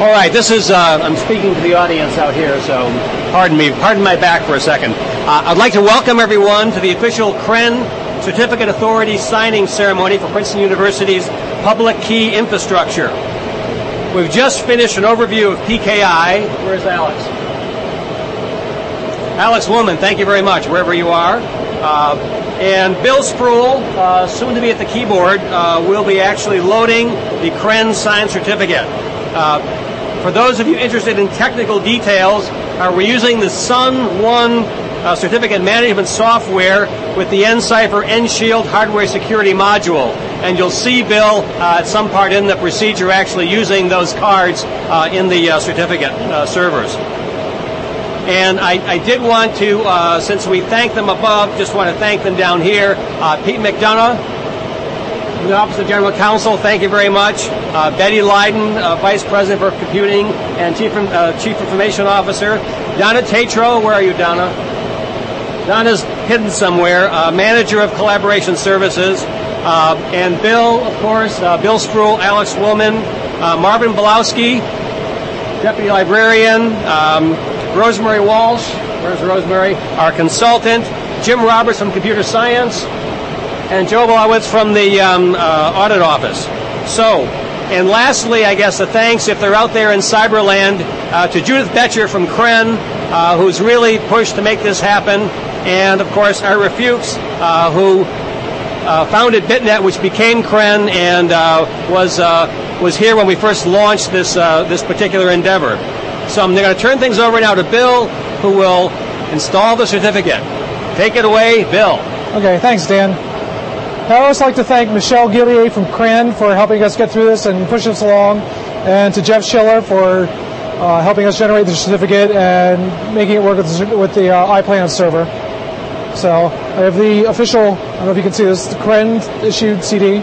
All right, this is, uh, I'm speaking to the audience out here, so pardon me, pardon my back for a second. Uh, I'd like to welcome everyone to the official CREN Certificate Authority signing ceremony for Princeton University's public key infrastructure. We've just finished an overview of PKI. Where's Alex? Alex Woolman, thank you very much, wherever you are. Uh, and Bill Spruill, uh, soon to be at the keyboard, uh, will be actually loading the CREN signed certificate. Uh, for those of you interested in technical details, uh, we're using the Sun One uh, certificate management software with the NCipher NShield hardware security module. And you'll see, Bill, uh, at some part in the procedure actually using those cards uh, in the uh, certificate uh, servers. And I, I, did want to, since we thanked them above, just want to thank them down here. Pete McDonough, the Office of General Counsel, thank you very much. Uh, Betty Leydon, uh, Vice President for Computing and Chief, uh, Chief Information Officer. Donna Tatro, where are you, Donna? Donna's hidden somewhere. Uh, Manager of Collaboration Services. Uh, and Bill, of course, uh, Bill Spruill, Alex Woolman, Marvin Bielawski, Deputy Librarian, um, Rosemary Walsh, where's Rosemary? Our consultant, Jim Roberts from Computer Science, and Joe Blawitz from the um, uh, audit office. So, and lastly, I guess a thanks if they're out there in Cyberland uh, to Judith Boettcher from CREN, uh, who's really pushed to make this happen, and of course Ira Fuchs, uh, who uh, founded BitNet, which became CREN, and uh, was was here when we first launched this this particular endeavor. So I'm going to turn things over now to Bill, who will install the certificate. Take it away, Bill. Okay, thanks, Dan. I always like to thank Michelle Gillier from CREN for helping us get through this and push us along, and to Jeff Schiller for uh, helping us generate the certificate and making it work with the, with the uh, iPlanet server. So I have the official, I don't know if you can see this, the CREN issued CD.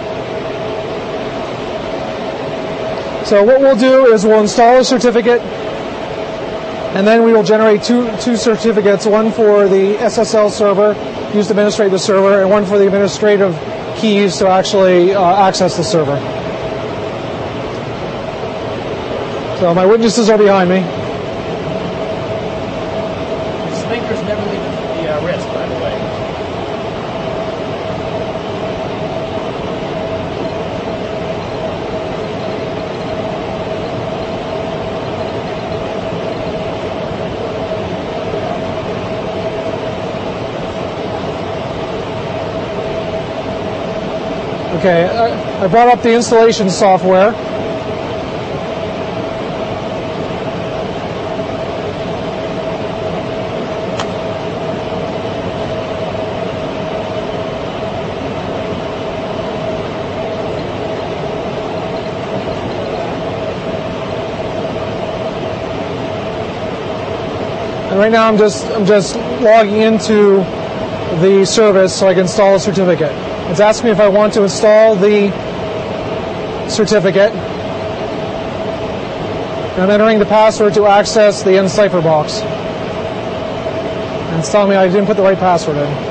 So what we'll do is we'll install a certificate and then we will generate two, two certificates, one for the SSL server used to administrate the server and one for the administrative keys to actually uh, access the server. So my witnesses are behind me. Slinkers never leave the uh, wrist, by the way. Okay, I, brought up the installation software. And right now I'm just I'm just logging into the service so I can install a certificate. It's asking me if I want to install the certificate. I'm entering the password to access the NCipher box. And it's telling me I didn't put the right password in.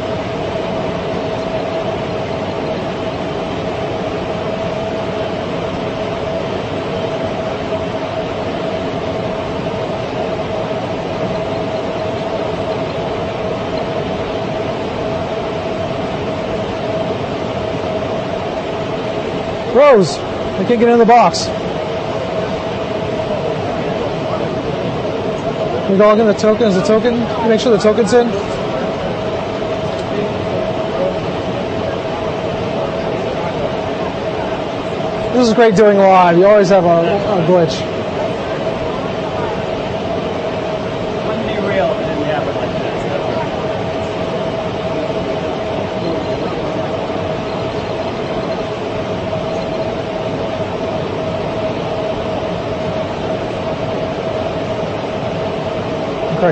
Rose, I can't get in the box. We log in the token. Is the token? Make sure the token's in. This is great doing live. You always have a, a glitch.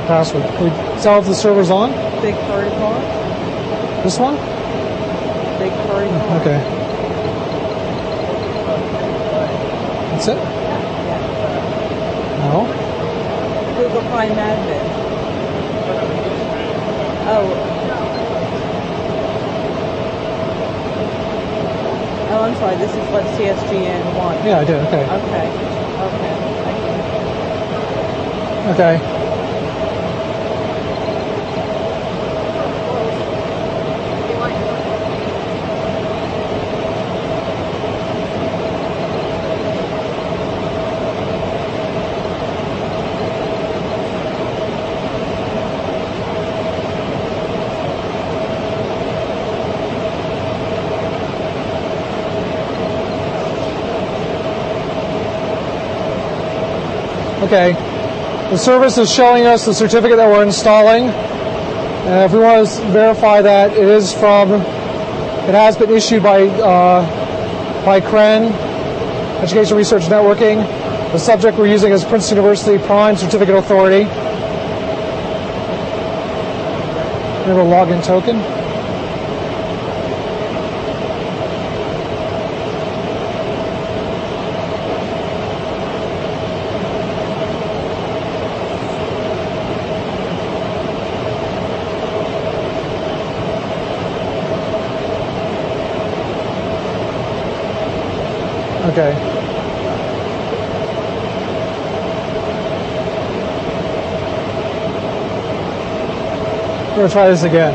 Password. Can we tell if the server's on? Big party car. This one? Big party car. Okay. That's it? No. Google Prime Admin. Oh. Oh, I'm sorry. This is what CSGN wants. Yeah, I do. Okay. Okay. Okay. Okay. Okay. The service is showing us the certificate that we're installing. And if we want to verify that it is from, it has been issued by, uh, by CREN, Education Research Networking. The subject we're using is Princeton University Prime Certificate Authority. Remember login token. Okay. We're to try this again.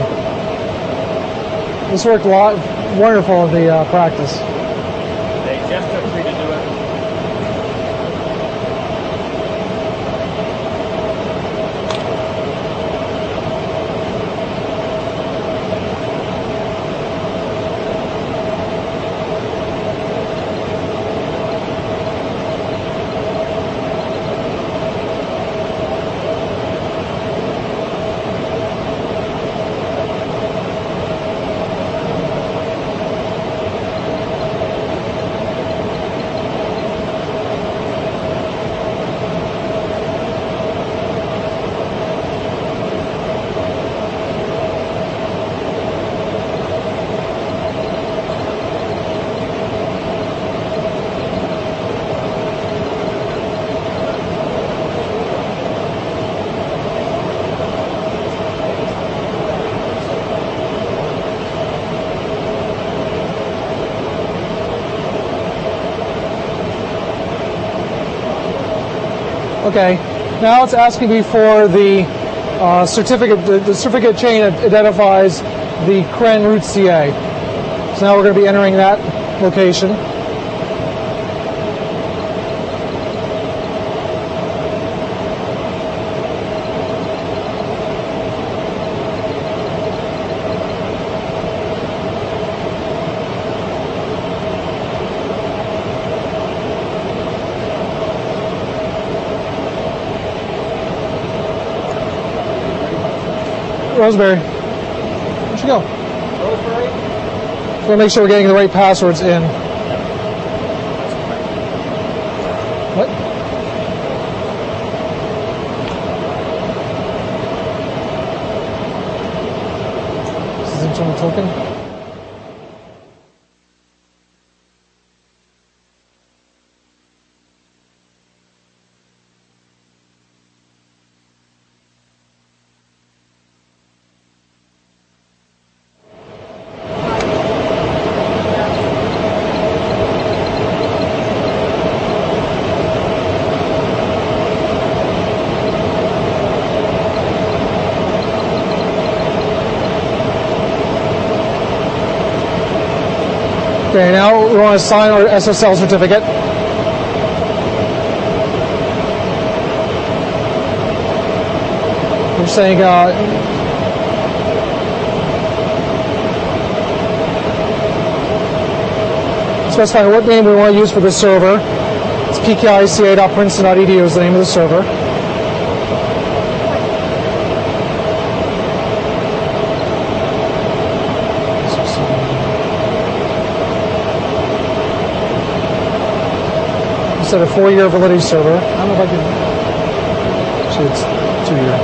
This worked a lot, wonderful the uh, practice. Okay. Now it's asking me for the uh, certificate. The, the certificate chain identifies the CREN root CA. So now we're going to be entering that location. Rosemary, where'd you go? Rosemary? Just want to make sure we're getting the right passwords in. What? This is internal token. Okay, now we want to sign our SSL certificate. We're saying uh, specify what name we want to use for the server. It's pkica.princeton.edu is the name of the server. Instead a four-year validity server. I don't know if I can. Actually, it's two-year.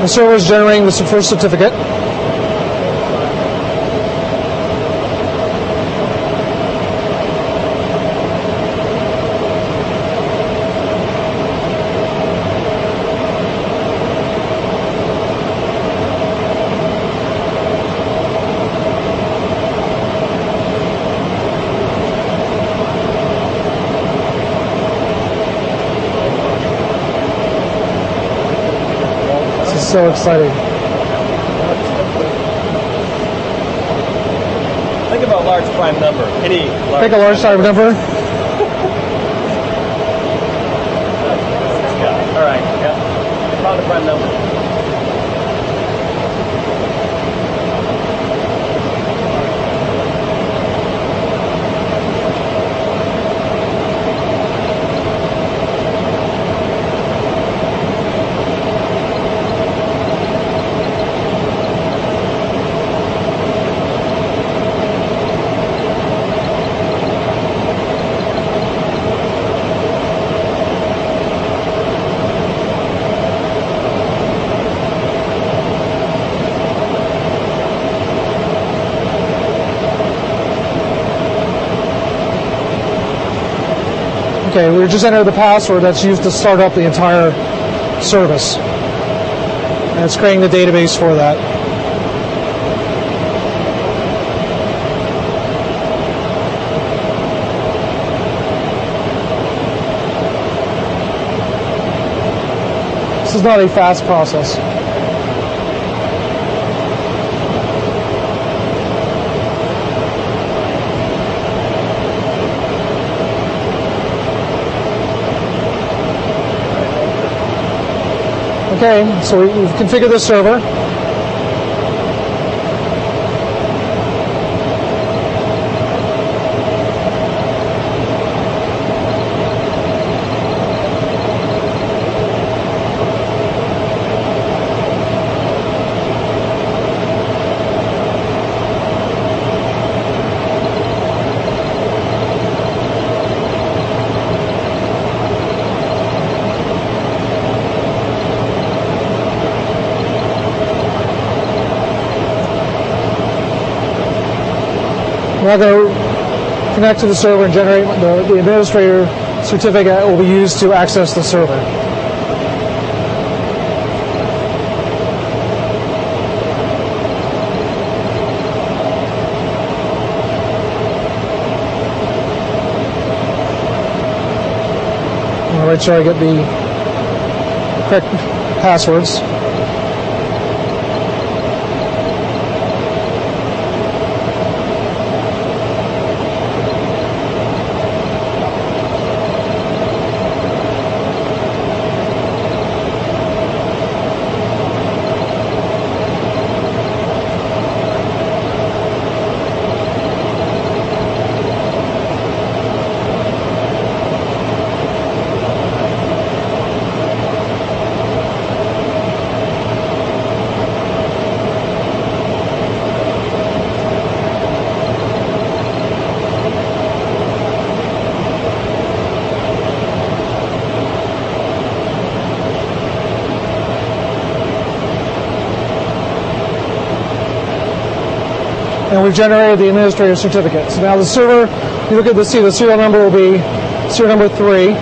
The server is generating the first certificate. So exciting. Think about large prime number. Any large Pick a large prime type number. Yeah. All right. Yeah. Found a prime number. Okay, we just entered the password that's used to start up the entire service. And it's creating the database for that. This is not a fast process. Okay, so we- we've configured the server. Now going to connect to the server and generate the, the administrator certificate will be used to access the server. Make sure I get the correct passwords. We've generated the administrator certificate. So now the server, you look at the see the serial number will be serial number three.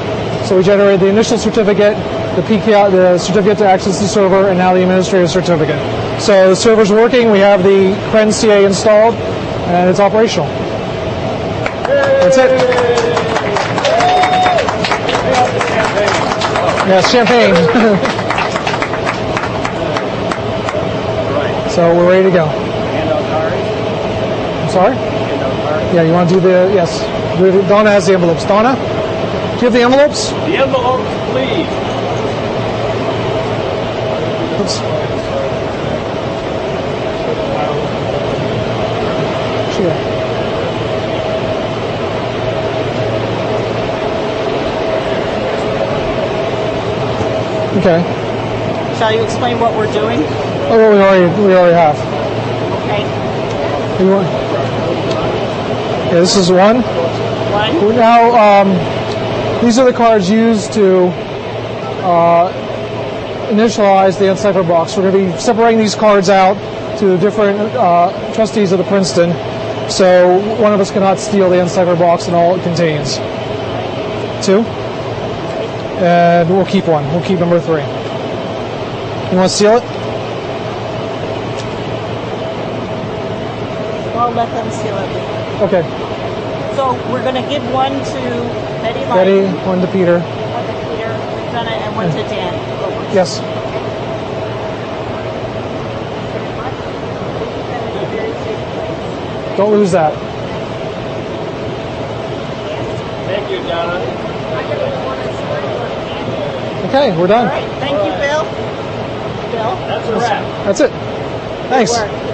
So we generated the initial certificate, the PKI, the certificate to access the server, and now the administrator certificate. So the server's working. We have the CREN CA installed, and it's operational. That's it. Yeah, champagne. So we're ready to go. Handout cards. I'm sorry. Yeah, you want to do the yes? Donna has the envelopes. Donna, do you have the envelopes? The envelopes, please. Oops. Sure. Okay. Shall you explain what we're doing? Oh, well, we already we already have. Okay. Yeah, this is one. One. Now, um, these are the cards used to uh, initialize the nCipher box. We're going to be separating these cards out to the different uh, trustees of the Princeton, so one of us cannot steal the nCipher box and all it contains. Two. And we'll keep one. We'll keep number three. You want to steal it? I'll let them seal it. Okay. So we're going to give one to Betty Lyon. Betty, one to Peter. One to Peter, we've done it, and one to Dan. Over. Yes. Don't lose that. Thank you, Donna. Okay, we're done. All right, thank you, Bill. Bill? That's a wrap. That's it. Thanks.